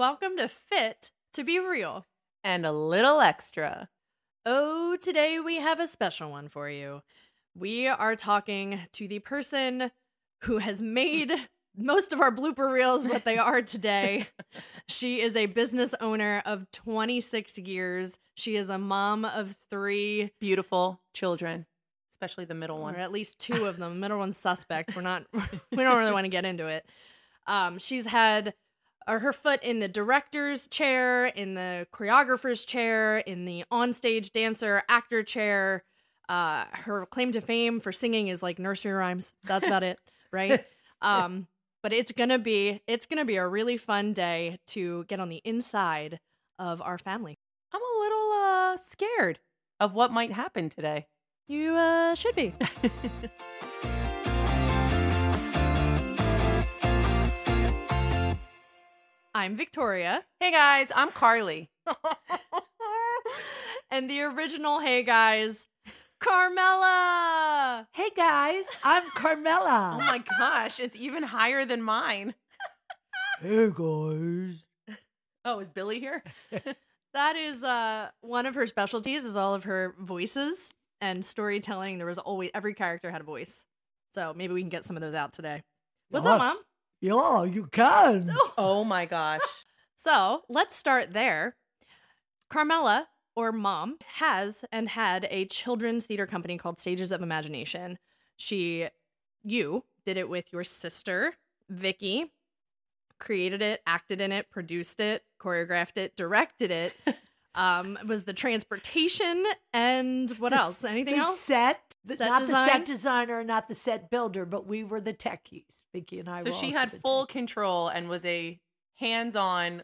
Welcome to Fit to Be Real. And a little extra. Oh, today we have a special one for you. We are talking to the person who has made most of our blooper reels what they are today. she is a business owner of 26 years. She is a mom of three, Beautiful children, especially the middle one. or at least two of them. Middle one's suspect. We're not, we don't really want to get into it. Um, she's had uh, her foot in the director's chair, in the choreographer's chair, in the onstage dancer actor chair. Uh, her claim to fame for singing is like nursery rhymes. That's about it, right? Um, but it's gonna be it's gonna be a really fun day to get on the inside of our family. I'm a little uh scared of what might happen today. You uh, should be. I'm Victoria. Hey guys, I'm Carly. and the original Hey Guys, Carmela. Hey guys, I'm Carmela. Oh my gosh, it's even higher than mine. Hey guys. Oh, is Billy here? That is uh one of her specialties is all of her voices and storytelling. There was always every character had a voice. So maybe we can get some of those out today. What's up, mom? Yeah, you can. Oh my gosh. So let's start there. Carmela, or mom, has and had a children's theater company called Stages of Imagination. She, you, did it with your sister, Vicki, created it, acted in it, produced it, choreographed it, directed it. Um, was the transportation and what The else? Anything else? Set, the- Set not the set designer, not the set builder, but we were the techies. Vicki and I. So were she had full techies. control and was a hands-on,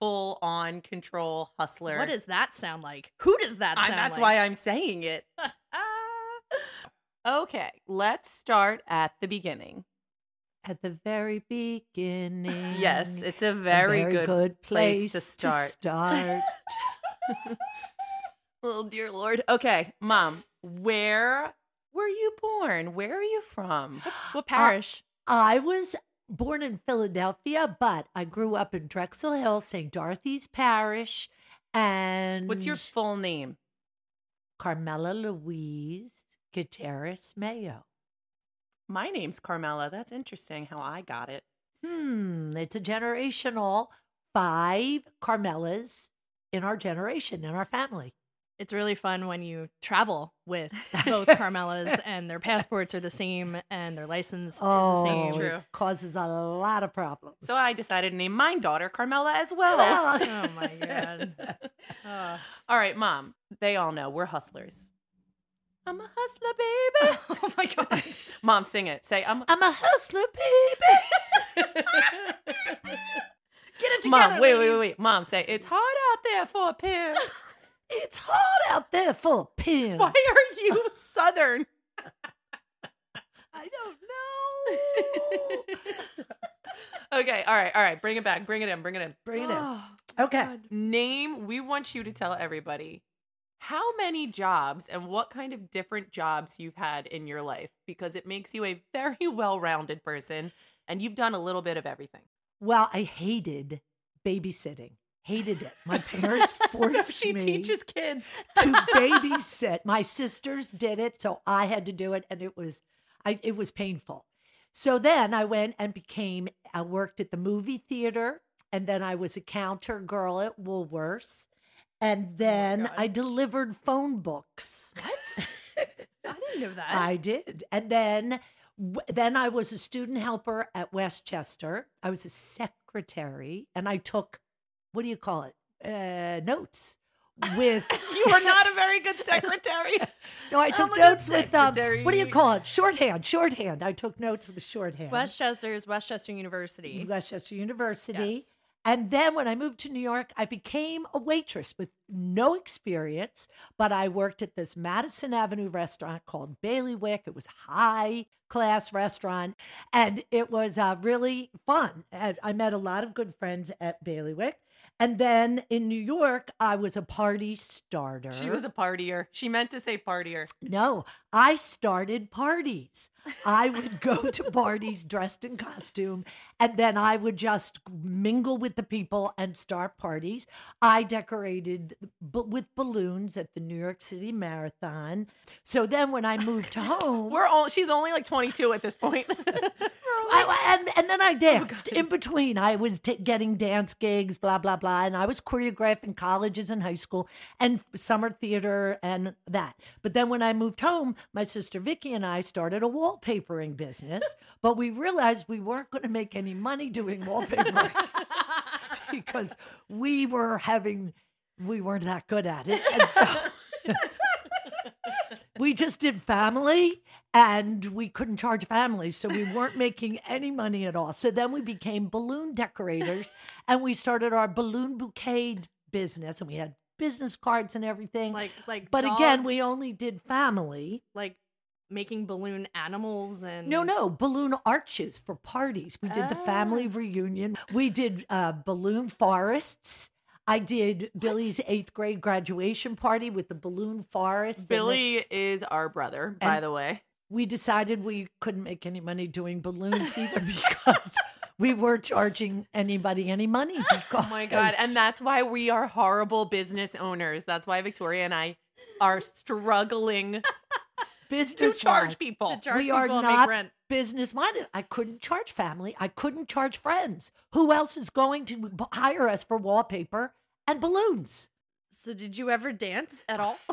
full-on control hustler. What does that sound like? Who does that I- sound that's like? why I'm saying it. okay, let's start at the beginning. at the very beginning. Yes, it's a A very, good, place, to start. start. Oh dear lord. Okay, mom, where were you born? Where are you from? What parish? I was born in Philadelphia, but I grew up in Drexel Hill, St. Dorothy's Parish, and What's your full name? Carmela Louise Gutierrez Mayo. My name's Carmela. That's interesting how I got it. Hmm, it's a generational five Carmelas in our generation, in our family. It's really fun when you travel with both Carmelas and their passports are the same and their license Oh, is the oh, same. true. it causes a lot of problems. So I decided to name my daughter Carmela as well. Oh my oh. god. Oh. all right, mom. They all know we're hustlers. I'm a hustler, baby. oh my god. mom, sing it. Say, I'm. I'm a hustler, baby. Get it together. Mom, wait, wait, ladies. wait, wait. Mom, say it's hard out there for a pimp. It's hot out there for a pin. Why are you Southern? I don't know. okay, all right, all right. Bring it back. Bring it in. Bring it in. Bring it in. Oh, Okay. God. Name. We want you to tell everybody how many jobs and what kind of different jobs you've had in your life because it makes you a very well-rounded person and you've done a little bit of everything. Well, I hated babysitting. Hated it. My parents forced so she me teaches kids. to babysit. My sisters did it, so I had to do it, and it was, I it was painful. So then I went and became. I worked at the movie theater, and then I was a counter girl at Woolworths, and oh then God. I delivered phone books. What? I didn't know that. I did. And then then I was a student helper at West Chester. I was a secretary and I took what do you call it? Uh, notes with You are not a very good secretary. No, I Oh took God, notes with um what do you call it? Shorthand, shorthand. I took notes with shorthand. West Chester is West Chester University. West Chester University. Yes. And then when I moved to New York, I became a waitress with no experience, but I worked at this Madison Avenue restaurant called Bailiwick. It was high class restaurant and it was uh, really fun. And I met a lot of good friends at Bailiwick. And then in New York, I was a party starter. She was a partier. She meant to say partier. No, I started parties. I would go to parties dressed in costume, and then I would just mingle with the people and start parties. I decorated b- with balloons at the New York City Marathon. So then when I moved home, We're all she's only like 22 at this point. I, and, and then I oh, danced in between. I was t- getting dance gigs, blah, blah, blah. And I was choreographing colleges and high school and summer theater and that. But then when I moved home, my sister Vicki and I started a wallpapering business. but we realized we weren't going to make any money doing wallpapering because we were having, we weren't that good at it. And so. we just did family and we couldn't charge family so we weren't making any money at all so then we became balloon decorators and we started our balloon bouquet business and we had business cards and everything Like like but again we only did family like making balloon animals and no no balloon arches for parties we did the family reunion we did uh, balloon forests I did Billy's eighth grade graduation party with the balloon forest. and the- Billy is our brother, by the way. we decided we couldn't make any money doing balloons either because we weren't charging anybody any money. Oh my god! And that's why we are horrible business owners. That's why Victoria and I are struggling to business charge people. to charge we people are and not make rent. business minded. I couldn't charge family. I couldn't charge friends. Who else is going to hire us for wallpaper and balloons? So did you ever dance at all?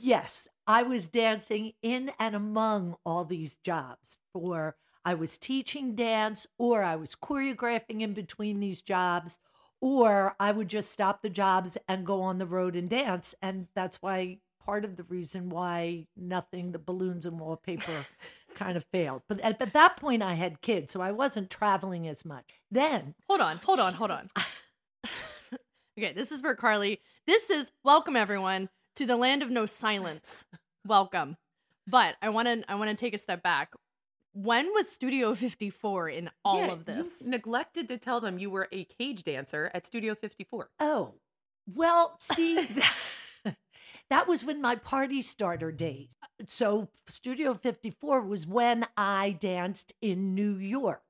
Yes, I was dancing in and among all these jobs. For I was teaching dance, or I was choreographing in between these jobs, or I would just stop the jobs and go on the road and dance. And that's why part of the reason why nothing, the balloons and wallpaper kind of failed. But at, at that point, I had kids, so I wasn't traveling as much. Then hold on, hold on, hold on. okay, this is for Carly. This is welcome everyone to the land of no silence. welcome. But I want to I want to take a step back. When was Studio 54 in all Yeah, of this? You neglected to tell them you were a cage dancer at Studio 54. Oh, well, see, that was when my party starter days. So, Studio 54 was when I danced in New York.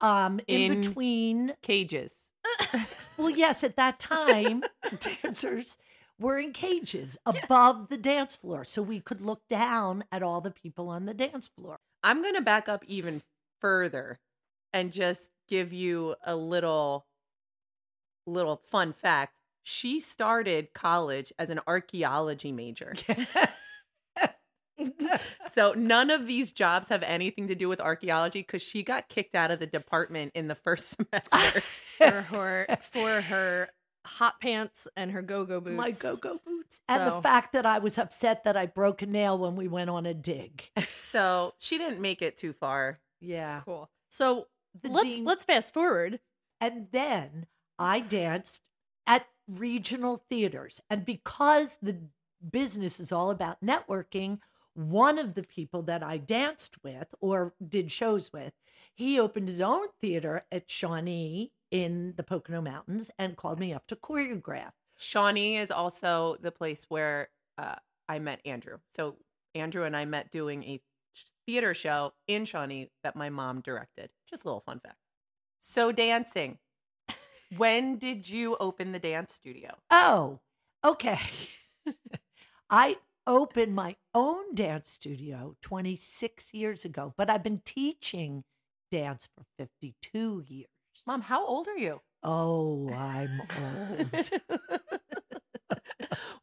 Um, in, In- between, Cages. well, yes, at that time, dancers were in cages above the dance floor. So we could look down at all the people on the dance floor. I'm going to back up even further and just give you a little little fun fact. She started college as an archaeology major. so none of these jobs have anything to do with archaeology cuz she got kicked out of the department in the first semester. for her for her hot pants and her go-go boots. My go go boots. And the fact that I was upset that I broke a nail when we went on a dig. so she didn't make it too far. Yeah. Cool. So The let's dean- let's fast forward. And then I danced at regional theaters. And because the business is all about networking, one of the people that I danced with or did shows with, he opened his own theater at Shawnee in the Pocono Mountains and called me up to choreograph. Shawnee is also the place where uh, I met Andrew. So Andrew and I met doing a theater show in Shawnee that my mom directed. Just a little fun fact. So dancing. When did you open the dance studio? Oh, okay. I opened my own dance studio 26 years ago, but I've been teaching dance for 52 years. Mom, how old are you? Oh, I'm old.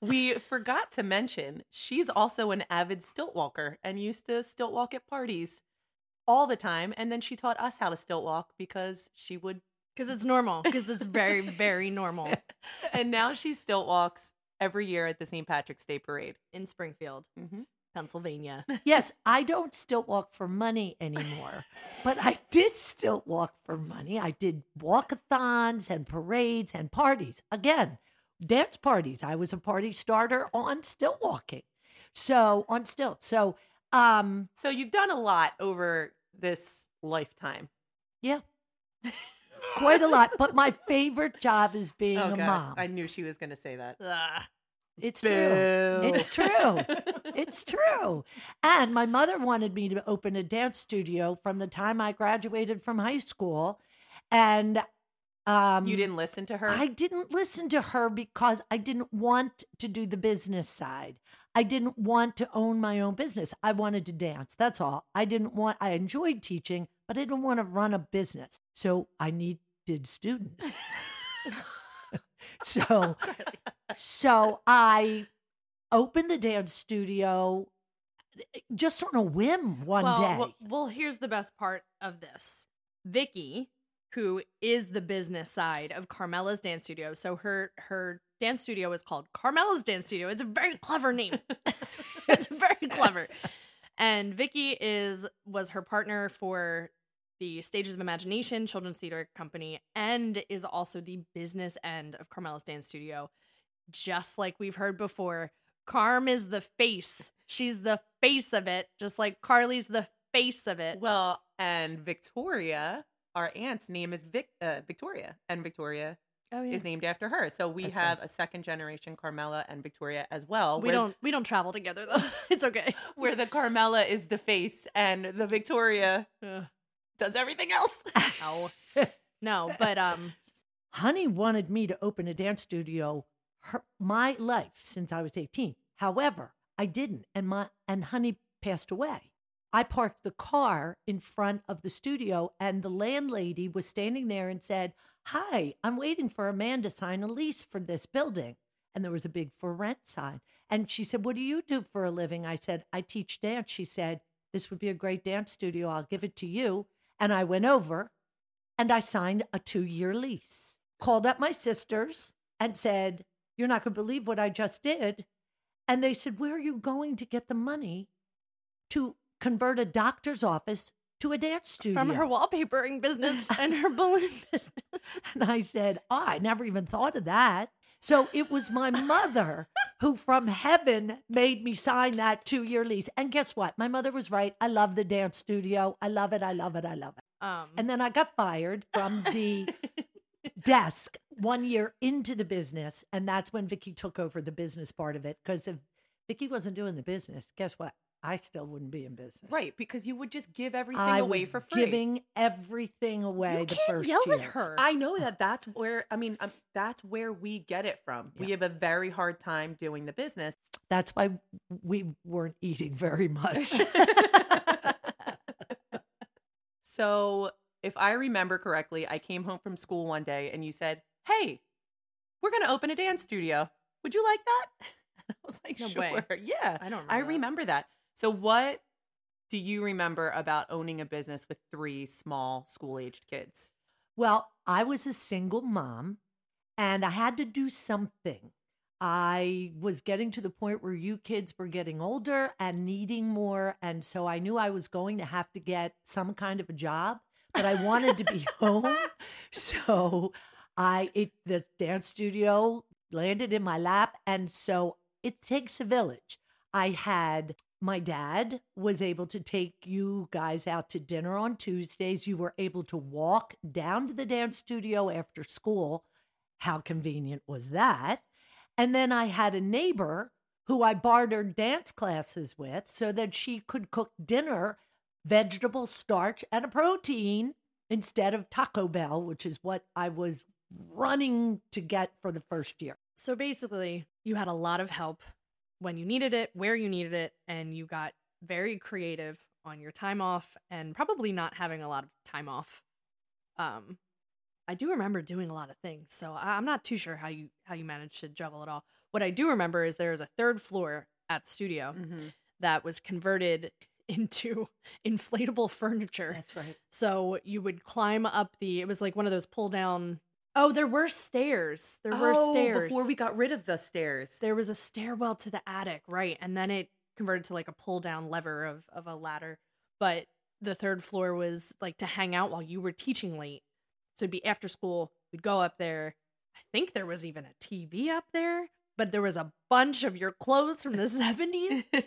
we forgot to mention she's also an avid stilt walker and used to stilt walk at parties all the time. And then she taught us how to stilt walk because she would Because it's normal. Because it's very, very normal and now she stilt walks every year at the St. Patrick's Day parade. in Springfield. Mm-hmm. Pennsylvania. yes, I don't stilt walk for money anymore, but I did stilt walk for money. I did walkathons and parades and parties. Again, dance parties. I was a party starter on stilt walking. So on stilts. So um So you've done a lot over this lifetime. yeah. Quite a lot. But my favorite job is being oh a God, mom. I knew she was going to say that. Ugh. It's true. It's true. It's true. And my mother wanted me to open a dance studio from the time I graduated from high school. And um you didn't listen to her. I didn't listen to her because I didn't want to do the business side. I didn't want to own my own business. I wanted to dance. That's all. I didn't want I enjoyed teaching, but I didn't want to run a business. So I needed students. so so I opened the dance studio just on a whim one well, day. Well, well, here's the best part of this. Vicki, who is the business side of Carmela's dance studio. So her her dance studio is called Carmela's Dance Studio. It's a very clever name. it's very clever. And Vicky is was her partner for the Stages of Imagination Children's Theater Company and is also the business end of Carmela's Dance Studio. Just like we've heard before, Carm is the face. She's the face of it, just like Carly's the face of it. well, and Victoria, our aunt's name is Vic, uh, Victoria, and Victoria Oh is named after her. So we That's have a second generation Carmela and Victoria as well. we don't we don't travel together though. it's okay. where the Carmela is the face and the Victoria. Does everything else. No. no, but um Honey wanted me to open a dance studio her, my life since I was 18. However, I didn't and my and Honey passed away. I parked the car in front of the studio and the landlady was standing there and said, "Hi, I'm waiting for a man to sign a lease for this building." And there was a big for rent sign. And she said, "What do you do for a living?" I said, "I teach dance." She said, "This would be a great dance studio. I'll give it to you." And I went over and I signed a two year lease. Called up my sisters and said, You're not going to believe what I just did. And they said, Where are you going to get the money to convert a doctor's office to a dance studio? from her wallpapering business and her balloon business. And I said, Oh, I never even thought of that. So it was my mother who from heaven made me sign that two year lease. And guess what? My mother was right. I love the dance studio. I love it. I love it. I love it. Um And then I got fired from the desk one year into the business. And that's when Vicki took over the business part of it. Because if Vicki wasn't doing the business, guess what? I still wouldn't be in business. right, because you would just give everything I away for free. giving everything away you the can't first yell year. at her. I know that that's where I mean um, that's where we get it from. We have a very hard time doing the business. That's why we weren't eating very much. so, if I remember correctly, I came home from school one day and you said, "Hey, we're going to open a dance studio. Would you like that?" I was like, No "Sure." way. Yeah. I don't I remember that. remember that. So, what do you remember about owning a business with three small school-aged kids? Well, I was a single mom and I had to do something. I was getting to the point where you kids were getting older and needing more. And so I knew I was going to have to get some kind of a job, but I wanted to be home. So I, it, the dance studio landed in my lap. And so it takes a village. I had my dad was able to take you guys out to dinner on Tuesdays. You were able to walk down to the dance studio after school. How convenient was that? And then I had a neighbor who I bartered dance classes with so that she could cook dinner, vegetable starch, and a protein instead of Taco Bell, which is what I was running to get for the first year. So basically, you had a lot of help when you needed it, where you needed it, and you got very creative on your time off and probably not having a lot of time off. Um I do remember doing a lot of things, so I- I'm not too sure how you how you managed to juggle it all. What I do remember is there was a third floor at the studio Mm-hmm. that was converted into inflatable furniture. That's right. So you would climb up the it was like one of those pull down Oh, there were stairs. There were stairs. Oh, before we got rid of the stairs. there was a stairwell to the attic, right? And then it converted to like a pull down lever of of a ladder. But the third floor was like to hang out while you were teaching late. So it'd be after school. We'd go up there. I think there was even a TV up there, but there was a bunch of your clothes from the 70s.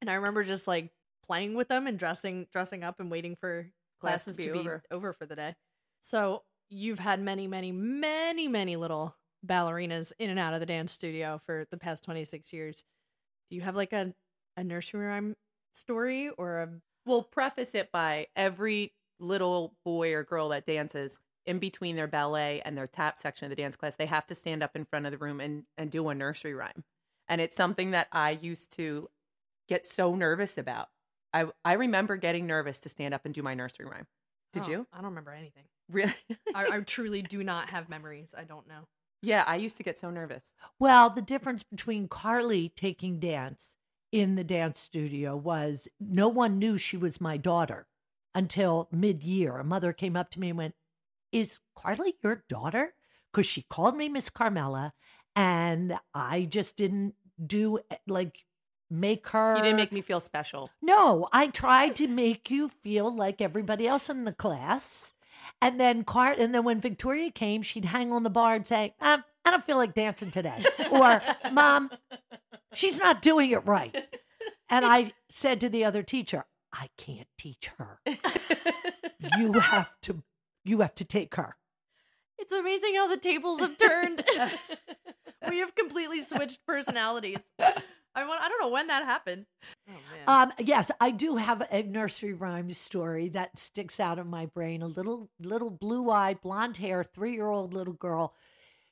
And I remember just like playing with them and dressing dressing up and waiting for Class classes to to be be, over. over. for the day. So you've had many, many, many, many little ballerinas in and out of the dance studio for the past 26 years. Do you have like a, a nursery rhyme story or a We'll preface it by every little boy or girl that dances in between their ballet and their tap section of the dance class, they have to stand up in front of the room and, and do a nursery rhyme. And it's something that I used to get so nervous about. I, I remember getting nervous to stand up and do my nursery rhyme. Did Oh, you? I don't remember anything. Really? I, I truly do not have memories. I don't know. yeah, I used to get so nervous. Well, the difference between Carly taking dance in the dance studio was no one knew she was my daughter until mid year. A mother came up to me and went, Is Carly your daughter? Because she called me Miss Carmela, and I just didn't do eh, like make her. You didn't make me feel special. No, I tried to make you feel like everybody else in the class. And then Car- and then when Victoria came, she'd hang on the bar and say, um, I don't feel like dancing today. Or, Mom, she's not doing it right. And I said to the other teacher, I can't teach her. You have to you have to take her. It's amazing how the tables have turned. we have completely switched personalities. I I don't know when that happened. Oh man. Um, yes, I do have a nursery rhyme story that sticks out of my brain. A little, little blue-eyed, blonde-haired, three-year-old little girl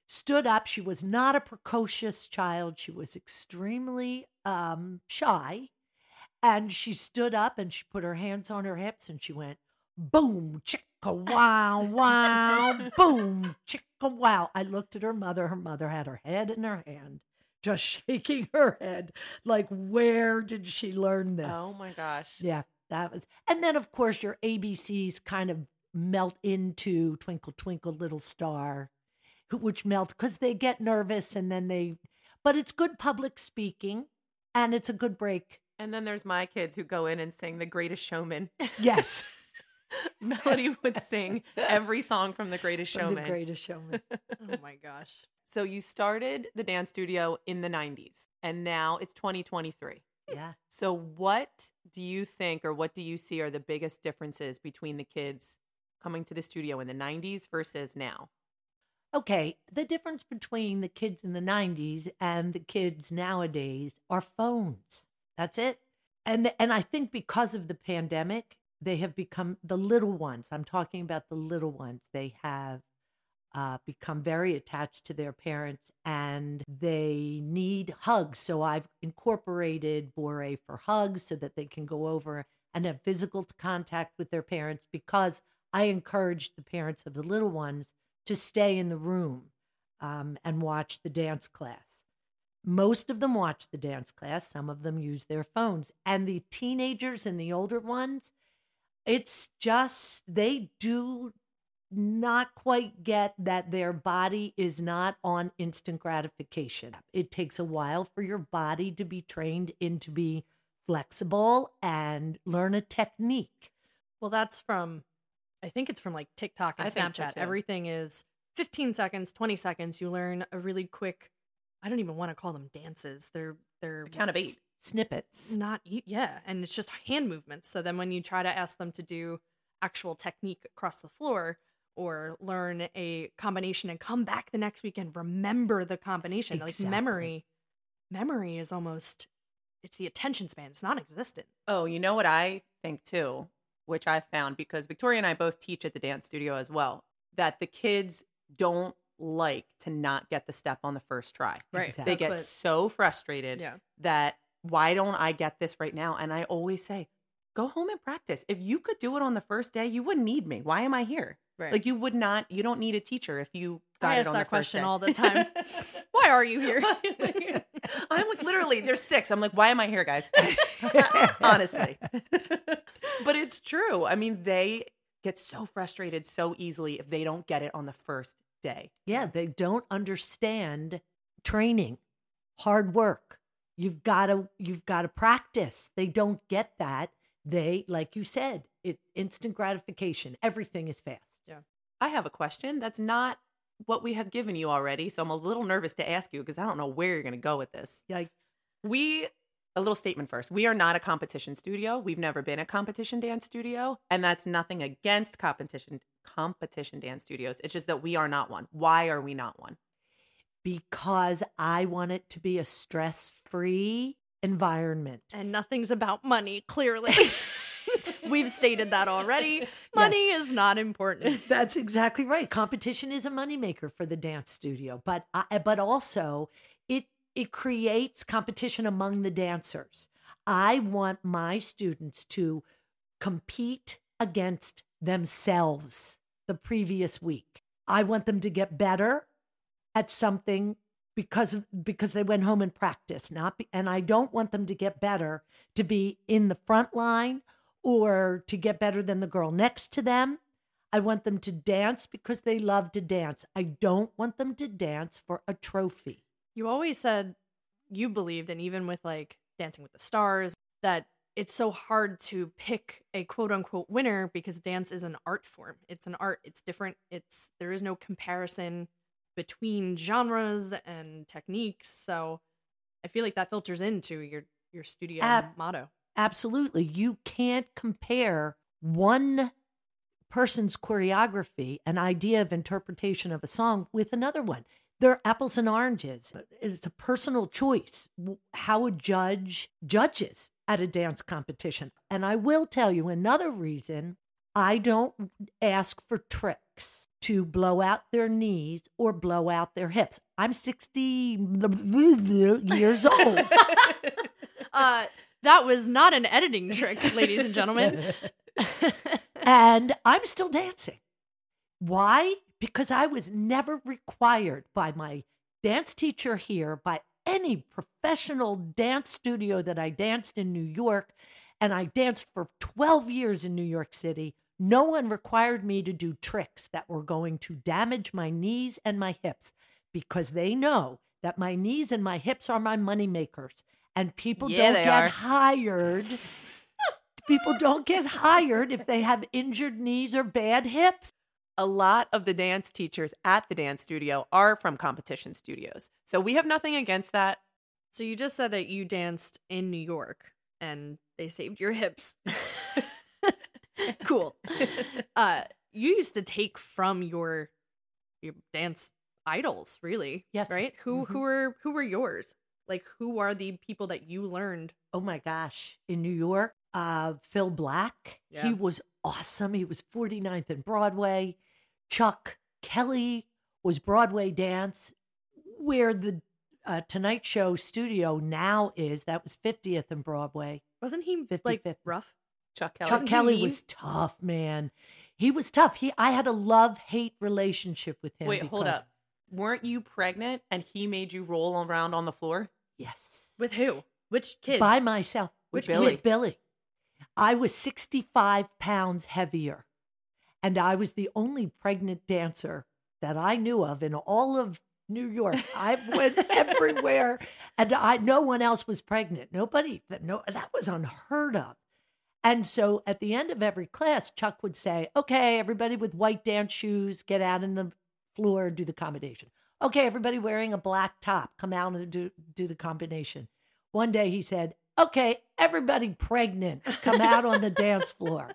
stood up. She was not a precocious child. She was extremely um, shy, and she stood up and she put her hands on her hips and she went, "Boom, chicka wow wow, boom, chicka wow." I looked at her mother. Her mother had her head in her hand. Just shaking her head, like, where did she learn this? Oh my gosh. Yeah, that was. And then, of course, your ABCs kind of melt into Twinkle Twinkle Little Star, which melt because they get nervous and then they. But it's good public speaking, and it's a good break. And then there's my kids who go in and sing The Greatest Showman. Yes, Melody would sing every song from The Greatest from Showman. the Greatest Showman. oh my gosh. So you started the dance studio in the 90s and now it's 2023. Yeah. So what do you think or what do you see are the biggest differences between the kids coming to the studio in the 90s versus now? Okay, the difference between the kids in the 90s and the kids nowadays are phones. That's it. And and I think because of the pandemic, they have become the little ones. I'm talking about the little ones. They have uh, become very attached to their parents and they need hugs. So I've incorporated Bore for hugs so that they can go over and have physical contact with their parents because I encourage the parents of the little ones to stay in the room um, and watch the dance class. Most of them watch the dance class, some of them use their phones. And the teenagers and the older ones, it's just they do not quite get that their body is not on instant gratification. It takes a while for your body to be trained into be flexible and learn a technique. Well, that's from I think it's from like TikTok and I think so, Snapchat. Everything is 15 seconds, 20 seconds. You learn a really quick I don't even want to call them dances. They're they're A count of eight. Snippets. not yeah and it's just hand movements so then when you try to ask them to do actual technique across the floor or learn a combination and come back the next week and remember the combination Exactly. like memory memory is almost it's the attention span it's non-existent Oh, you know what I think too, which I found because Victoria and I both teach at the dance studio as well, that the kids don't like to not get the step on the first try. right Exactly. They get so frustrated yeah that why don't I get this right now? And I always say, go home and practice. If you could do it on the first day, you wouldn't need me. Why am I here? right Like you would not, you don't need a teacher if you got i it on that the first question day. all the time why are you here I'm like literally there's six. I'm like, why am I here, guys? Honestly. but it's true. I mean, they get so frustrated so easily if they don't get it on the first day. Yeah, they don't understand training, hard work. You've got to you've got to practice. They don't get that. They like you said, it instant gratification. Everything is fast. Yeah. I have a question that's not what we have given you already. So I'm a little nervous to ask you because I don't know where you're going to go with this. Like We, a little statement first. We are not a competition studio. We've never been a competition dance studio. And that's nothing against competition competition dance studios. It's just that we are not one. Why are we not one? because I want it to be a stress-free environment. And nothing's about money, clearly. We've stated that already. Money is not important. That's exactly right. Competition is a moneymaker for the dance studio, but I, eh, but also it it creates competition among the dancers. I want my students to compete against themselves the previous week. I want them to get better at something because because they went home and practiced, not be, and I don't want them to get better to be in the front line or to get better than the girl next to them. I want them to dance because they love to dance. I don't want them to dance for a trophy. You always said you believed, and even with like Dancing with the Stars, that it's so hard to pick a quote unquote winner because dance is an art form. It's an art. It's different. It's there is no comparison between genres and techniques. So I feel like that filters into your your studio Ab- motto. Absolutely. You can't compare one person's choreography, an idea of interpretation of a song, with another one. They're apples and oranges. It's a personal choice how a judge judges at a dance competition. And I will tell you another reason I don't ask for tricks to blow out their knees or blow out their hips. I'm 60 years old. uh, that was not an editing trick, ladies and gentlemen. and I'm still dancing. Why? Because I was never required by my dance teacher here, by any professional dance studio that I danced in New York, and I danced for 12 years in New York City. No one required me to do tricks that were going to damage my knees and my hips because they know that my knees and my hips are my money makers. And people Yeah, don't get are. hired. people don't get hired if they have injured knees or bad hips. a lot of the dance teachers at the dance studio are from competition studios. So we have nothing against that. so you just said that you danced in New York and they saved your hips. cool. Uh, you used to take from your your dance idols, really. Yes. Right? Who Mhm. who were who were yours? Like who are the people that you learned? oh my gosh, in New York, uh, Phil Black, Yeah. he was awesome. He was 49th and Broadway. Chuck Kelly was Broadway dance, where the uh, Tonight Show studio now is. That was 50th and Broadway. Wasn't he 50, like 50. rough? Chuck Kelly. Chuck Kelly was mm-hmm. tough, man. He was tough. He, I had a love hate relationship with him. Wait, hold up. Weren't you pregnant and he made you roll around on the floor? Yes. With who? Which kid? by myself With with Billy. Billy. I was 65 pounds heavier, and I was the only pregnant dancer that I knew of in all of New York. I went everywhere, and I no one else was pregnant. Nobody that no that was unheard of. And so at the end of every class, Chuck would say, "Okay, everybody with white dance shoes, get out in the floor and do the combination. Okay, everybody wearing a black top, come out and do do the combination." One day he said, Okay, everybody pregnant, come out on the dance floor.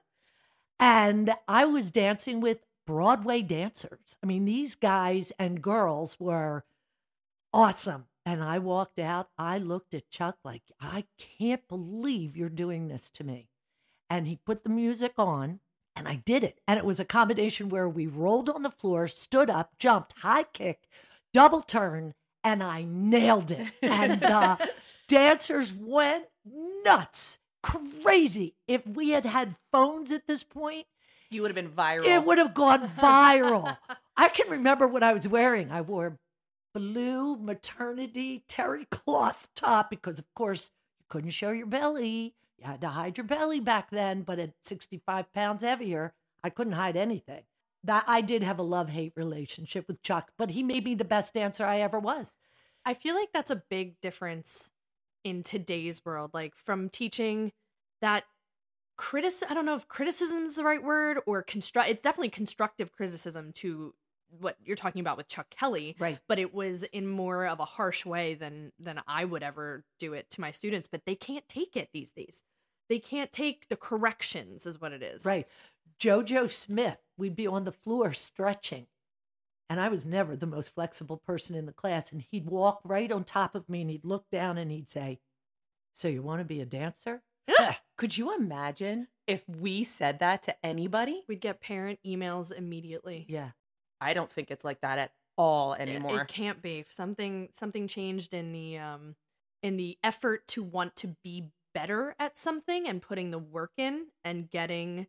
And I was dancing with Broadway dancers. I mean, these guys and girls were awesome. And I walked out. I looked at Chuck like, I can't believe you're doing this to me. And he put the music on, and I did it. And it was a combination where we rolled on the floor, stood up, jumped, high kick, double turn, and I nailed it. And uh, dancers went nuts, crazy. If we had had phones at this point, You would have been viral. it would have gone viral. I can remember what I was wearing. I wore blue maternity terry cloth top because, of course, you couldn't show your belly. You had to hide your belly back then, but at 65 pounds heavier, I couldn't hide anything. That I did have a love hate relationship with Chuck, but he made me the best dancer I ever was. I feel like that's a big difference in today's world, like from teaching that criticism. I don't know if criticism is the right word or construct. It's definitely constructive criticism to what you're talking about with Chuck Kelly, Right. but it was in more of a harsh way than than I would ever do it to my students. But they can't take it these days. They can't take the corrections, is what it is. Right. Jojo Smith, we'd be on the floor stretching. And I was never the most flexible person in the class. And he'd walk right on top of me and he'd look down and he'd say, So you want to be a dancer? Could you imagine if we said that to anybody? We'd get parent emails immediately. Yeah. I don't think it's like that at all It- anymore. It can't be. Something something changed in the um in the effort to want to be better at something and putting the work in and getting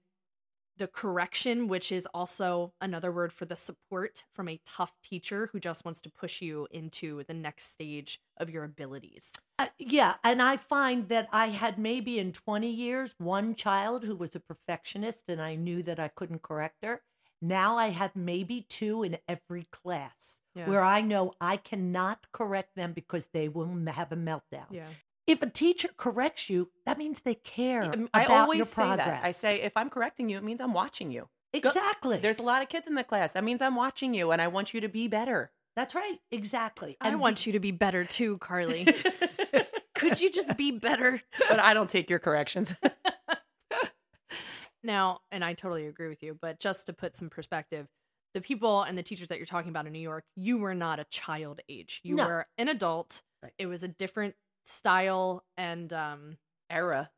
the correction, which is also another word for the support from a tough teacher who just wants to push you into the next stage of your abilities. Uh, yeah. And I find that I had maybe in 20 years one child who was a perfectionist and I knew that I couldn't correct her. Now I have maybe two in every class Yeah. where I know I cannot correct them because they will have a meltdown. Yeah. If a teacher corrects you, that means they care Um, about always your say progress. that. I say if I'm correcting you, it means I'm watching you. Go- exactly. There's a lot of kids in the class. That means I'm watching you and I want you to be better. That's right. Exactly. I want you to be better too, Carly. Could you just be better? but I don't take your corrections. Now, and I totally agree with you, but just to put some perspective, the people and the teachers that you're talking about in New York, you were not a child age. You No. were an adult. Right. It was a different style and um Era.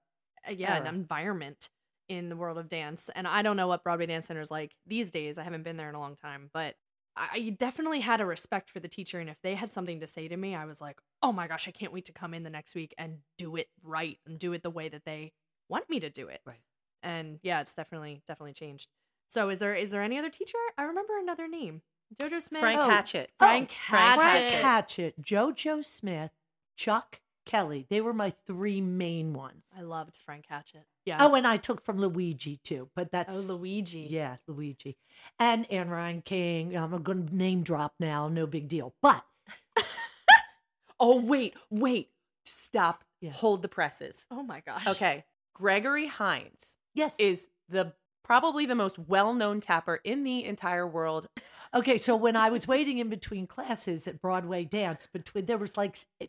uh, yeah, an environment in the world of dance. And I don't know what Broadway Dance Center is like these days. I haven't been there in a long time, but I I definitely had a respect for the teacher. And if they had something to say to me, I was like, oh my gosh, I can't wait to come in the next week and do it right and do it the way that they want me to do it. Right. And yeah, it's definitely, definitely changed. So is there is there any other teacher? I remember another name. Jojo Smith. Frank Oh. Hatchett. Oh, Frank Frank Hatchett. Frank Hatchett, JoJo Smith, Chuck Kelly. They were my three main ones. I loved Frank Hatchett. Yeah. Oh, and I took from Luigi too, but that's oh, Luigi. yeah, Luigi, and Ann Reinking. I'm going to name drop now, no big deal. But Oh, wait, wait. Stop. Yeah. Hold the presses. Oh my gosh. Okay. Gregory Hines yes, is the probably the most well-known tapper in the entire world. okay. So when I was waiting in between classes at Broadway Dance, between there was like eh,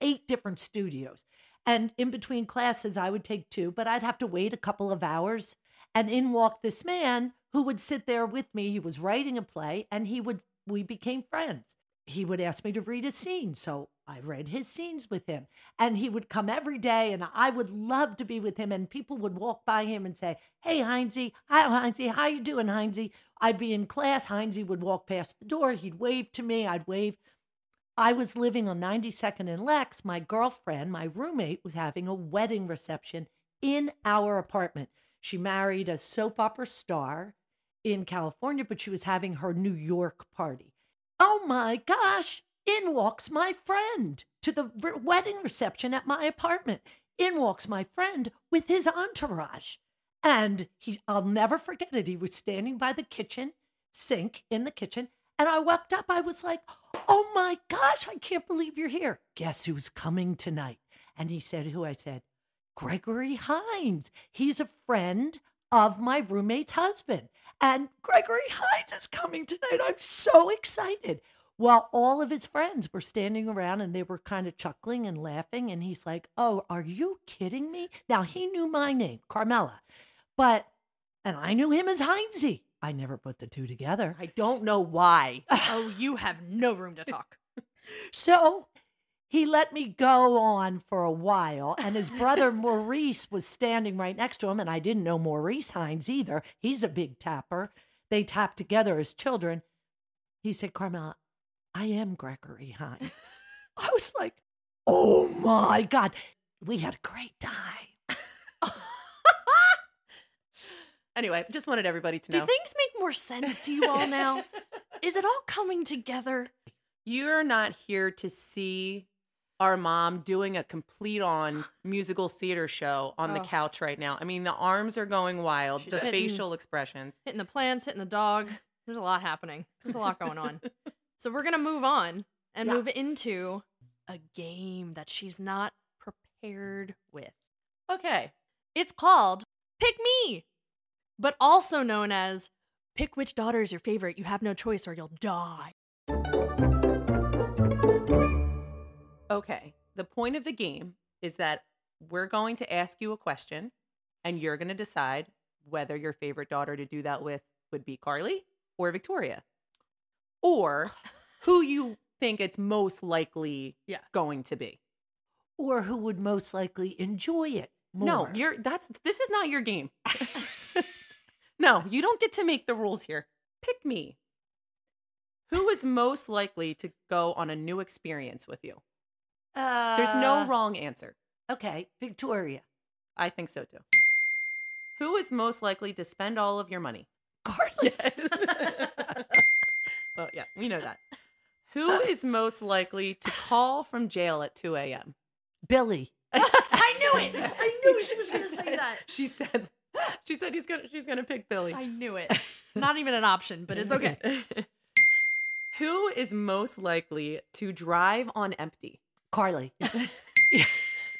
eight different studios, and in between classes I would take two, but I'd have to wait a couple of hours, and in walked this man who would sit there with me. He was writing a play, and he would we became friends. He would ask me to read a scene, so I read his scenes with him. And he would come every day, and I would love to be with him. And people would walk by him and say, "Hey, Heinzie, hi, Heinzie, how you doing, Heinzie?" I'd be in class. Heinzie would walk past the door. He'd wave to me. I'd wave. I was living on 92nd and Lex. My girlfriend, my roommate, was having a wedding reception in our apartment. She married a soap opera star in California, but she was having her New York party. Oh my gosh, in walks my friend to the re- wedding reception at my apartment. In walks my friend with his entourage. And he I'll never forget it. He was standing by the kitchen sink in the kitchen. And I walked up. I was like, oh my gosh, I can't believe you're here. Guess who's coming tonight? And he said, who? I said, Gregory Hines. He's a friend of my roommate's husband. And Gregory Hines is coming tonight. I'm so excited. While all of his friends were standing around and they were kind of chuckling and laughing. And he's like, Oh, are you kidding me? Now he knew my name, Carmela, but, and I knew him as Heinzie. I never put the two together. I don't know why. Oh, you have no room to talk. So he let me go on for a while, and his brother Maurice was standing right next to him, and I didn't know Maurice Hines either. He's a big tapper. They tapped together as children. He said, Carmela, I am Gregory Hines. I was like, oh my God. We had a great time. Anyway, just wanted everybody to know. Do things make more sense to you all now? Is it all coming together? You're not here to see our mom doing a complete on musical theater show on the Oh. couch right now. I mean, the arms are going wild, She's the hitting- facial expressions. Hitting the plants, hitting the dog. There's a lot happening. There's a lot going on. So we're gonna move on and Yeah. move into a game that she's not prepared with. Okay. It's called Pick Me, but also known as Pick which daughter is your favorite. You have no choice or you'll die. Okay. The point of the game is that we're going to ask you a question and you're going to decide whether your favorite daughter to do that with would be Carly or Victoria or who you think it's most likely Yeah. going to be. Or who would most likely enjoy it more? No, you're that's this is not your game. no, you don't get to make the rules here. Pick me. Who is most likely to go on a new experience with you? Uh, There's no wrong answer. Okay, Victoria. I think so too. Who is most likely to spend all of your money? Carly. Well, yeah, we know that. Who is most likely to call from jail at 2 a.m.? Billy. I knew it. I knew she was going to say that. She said she said he's gonna she's gonna pick Billy. I knew it. Not even an option, but it's okay. Who is most likely to drive on empty? Carly.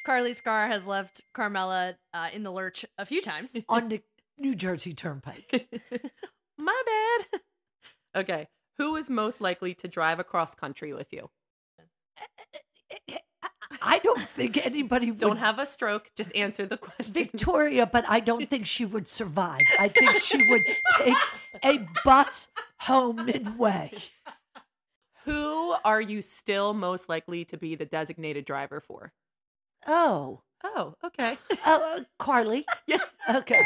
Carly's car has left Carmela uh, in the lurch a few times. on the New Jersey Turnpike. My bad. Okay. Who is most likely to drive across country with you? I don't think anybody would. Don't have a stroke. Just answer the question. Victoria, but I don't think she would survive. I think she would take a bus home midway. Who are you still most likely to be the designated driver for? Oh, Oh, okay. uh, Carly. yeah. Okay.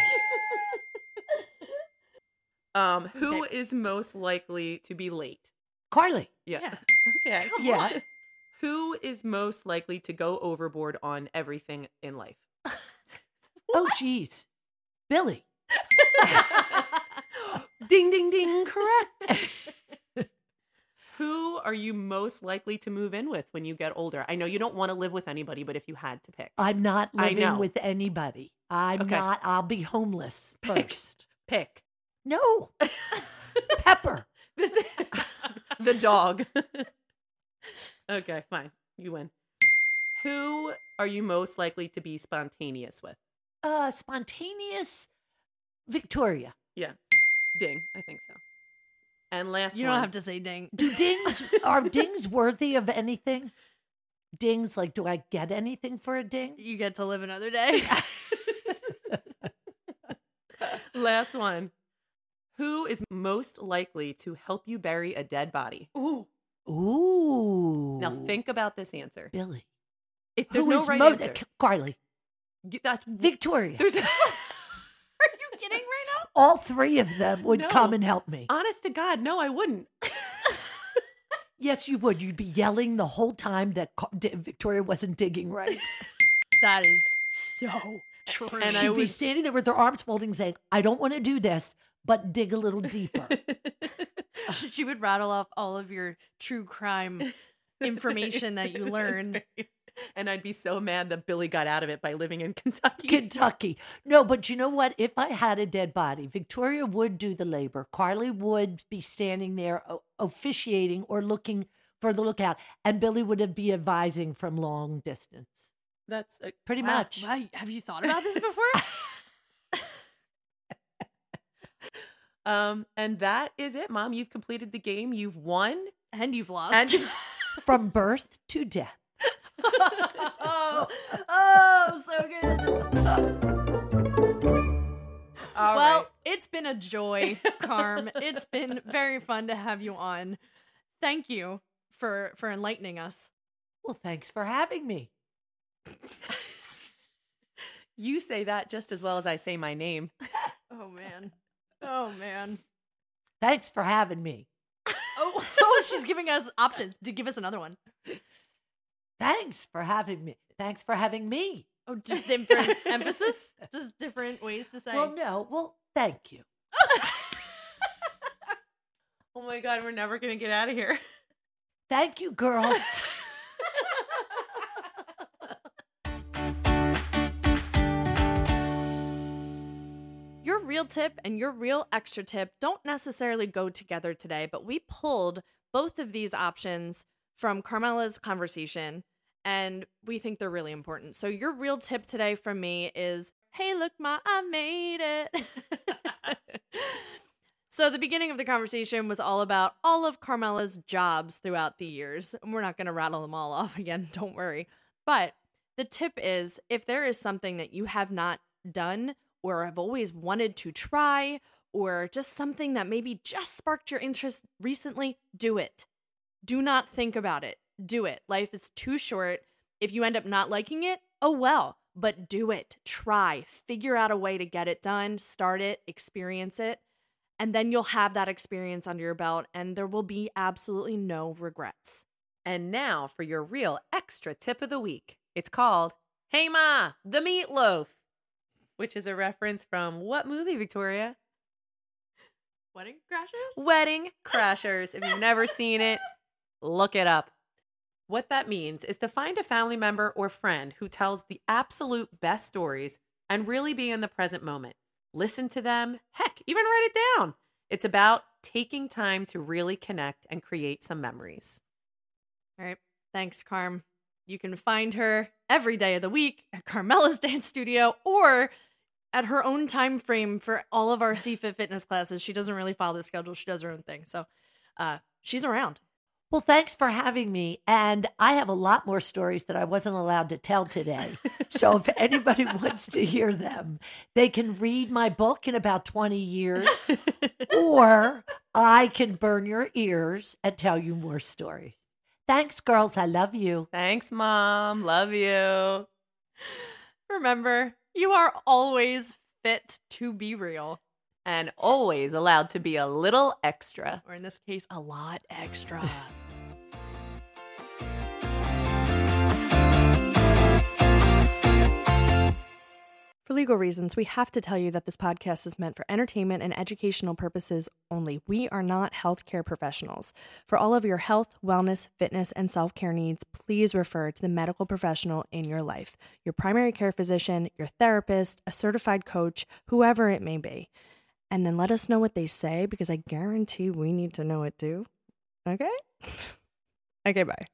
Um, who is most likely to be late? Carly. Yeah. Yeah. Okay. Yeah. on. Who is most likely to go overboard on everything in life? Oh, geez. Billy. ding, ding, ding. Correct. Who are you most likely to move in with when you get older? I know you don't want to live with anybody, but if you had to pick, I'm not living with anybody. I'm Okay. not. I'll be homeless Pick. first. pick No. Pepper. this. is the dog. okay, fine. You win. Who are you most likely to be spontaneous with? Uh, spontaneous Victoria. Yeah, ding. I think so. And last, You don't have to say ding. Do dings are dings worthy of anything? Dings like do I get anything for a ding? You get to live another day. Last one. Who is most likely to help you bury a dead body? Ooh. Ooh. Now think about this answer. Billy. It, there's Who no is right mo- answer. Carly. Y- That's Victoria. there's Are you kidding right now? All three of them would No. come and help me. honest to God, no, I wouldn't. Yes, you would. You'd be yelling the whole time that Car- D- Victoria wasn't digging right. That is so true. And She'd be would- standing there with her arms folding, saying, "I don't want to do this, but dig a little deeper." she would rattle off all of your true crime information that you learn. And I'd be so mad that Billy got out of it by living in Kentucky. Kentucky. No, but you know what? If I had a dead body, Victoria would do the labor. Carly would be standing there officiating or looking for the lookout, and Billy would be advising from long distance. That's a, Pretty Wow. much. Wow, Have you thought about this before? Um, and that is it, Mom. You've completed the game. You've won. and you've lost. And From birth to death. oh, oh, so good. All well, right. it's been a joy, Carm. it's been very fun to have you on. Thank you for for enlightening us. Well, thanks for having me. you say that just as well as I say my name. Oh man. Oh man. Thanks for having me. Oh, oh she's giving us options. To give us another one. Thanks for having me. Thanks for having me. Oh, just different emphasis? Just different ways to say. Well, no. Well, thank you. Oh my God, we're never going to get out of here. Thank you, girls. Real tip and your real extra tip don't necessarily go together today, but we pulled both of these options from Carmela's conversation and we think they're really important. So, your real tip today from me is hey, look, Ma, I made it. so, the beginning of the conversation was all about all of Carmela's jobs throughout the years. And we're not going to rattle them all off again, don't worry. But the tip is if there is something that you have not done or have always wanted to try, or just something that maybe just sparked your interest recently, do it. Do not think about it. Do it. Life is too short. If you end up not liking it, oh well, but do it. Try. Figure out a way to get it done, start it, experience it, and then you'll have that experience under your belt and there will be absolutely no regrets. And now for your real extra tip of the week. It's called Hey Ma, the Meatloaf, which is a reference from what movie, Victoria? Wedding Crashers? Wedding Crashers. if you've never seen it, look it up. What that means is to find a family member or friend who tells the absolute best stories and really be in the present moment. Listen to them, heck, even write it down. It's about taking time to really connect and create some memories. All right. Thanks, Carm. You can find her every day of the week at Carmela's Dance Studio or at her own time frame for all of our CFIT fitness classes. She doesn't really follow the schedule. She does her own thing. So uh, she's around. Well, thanks for having me. And I have a lot more stories that I wasn't allowed to tell today. so if anybody wants to hear them, they can read my book in about 20 years, or I can burn your ears and tell you more stories. Thanks, girls. I love you. Thanks, Mom. Love you. Remember, you are always fit to be real. And always allowed to be a little extra. Or in this case, a lot extra. For legal reasons, we have to tell you that this podcast is meant for entertainment and educational purposes only. We are not healthcare professionals. For all of your health, wellness, fitness, and self care needs, please refer to the medical professional in your life your primary care physician, your therapist, a certified coach, whoever it may be. And then let us know what they say because I guarantee we need to know it too. Okay? okay, bye.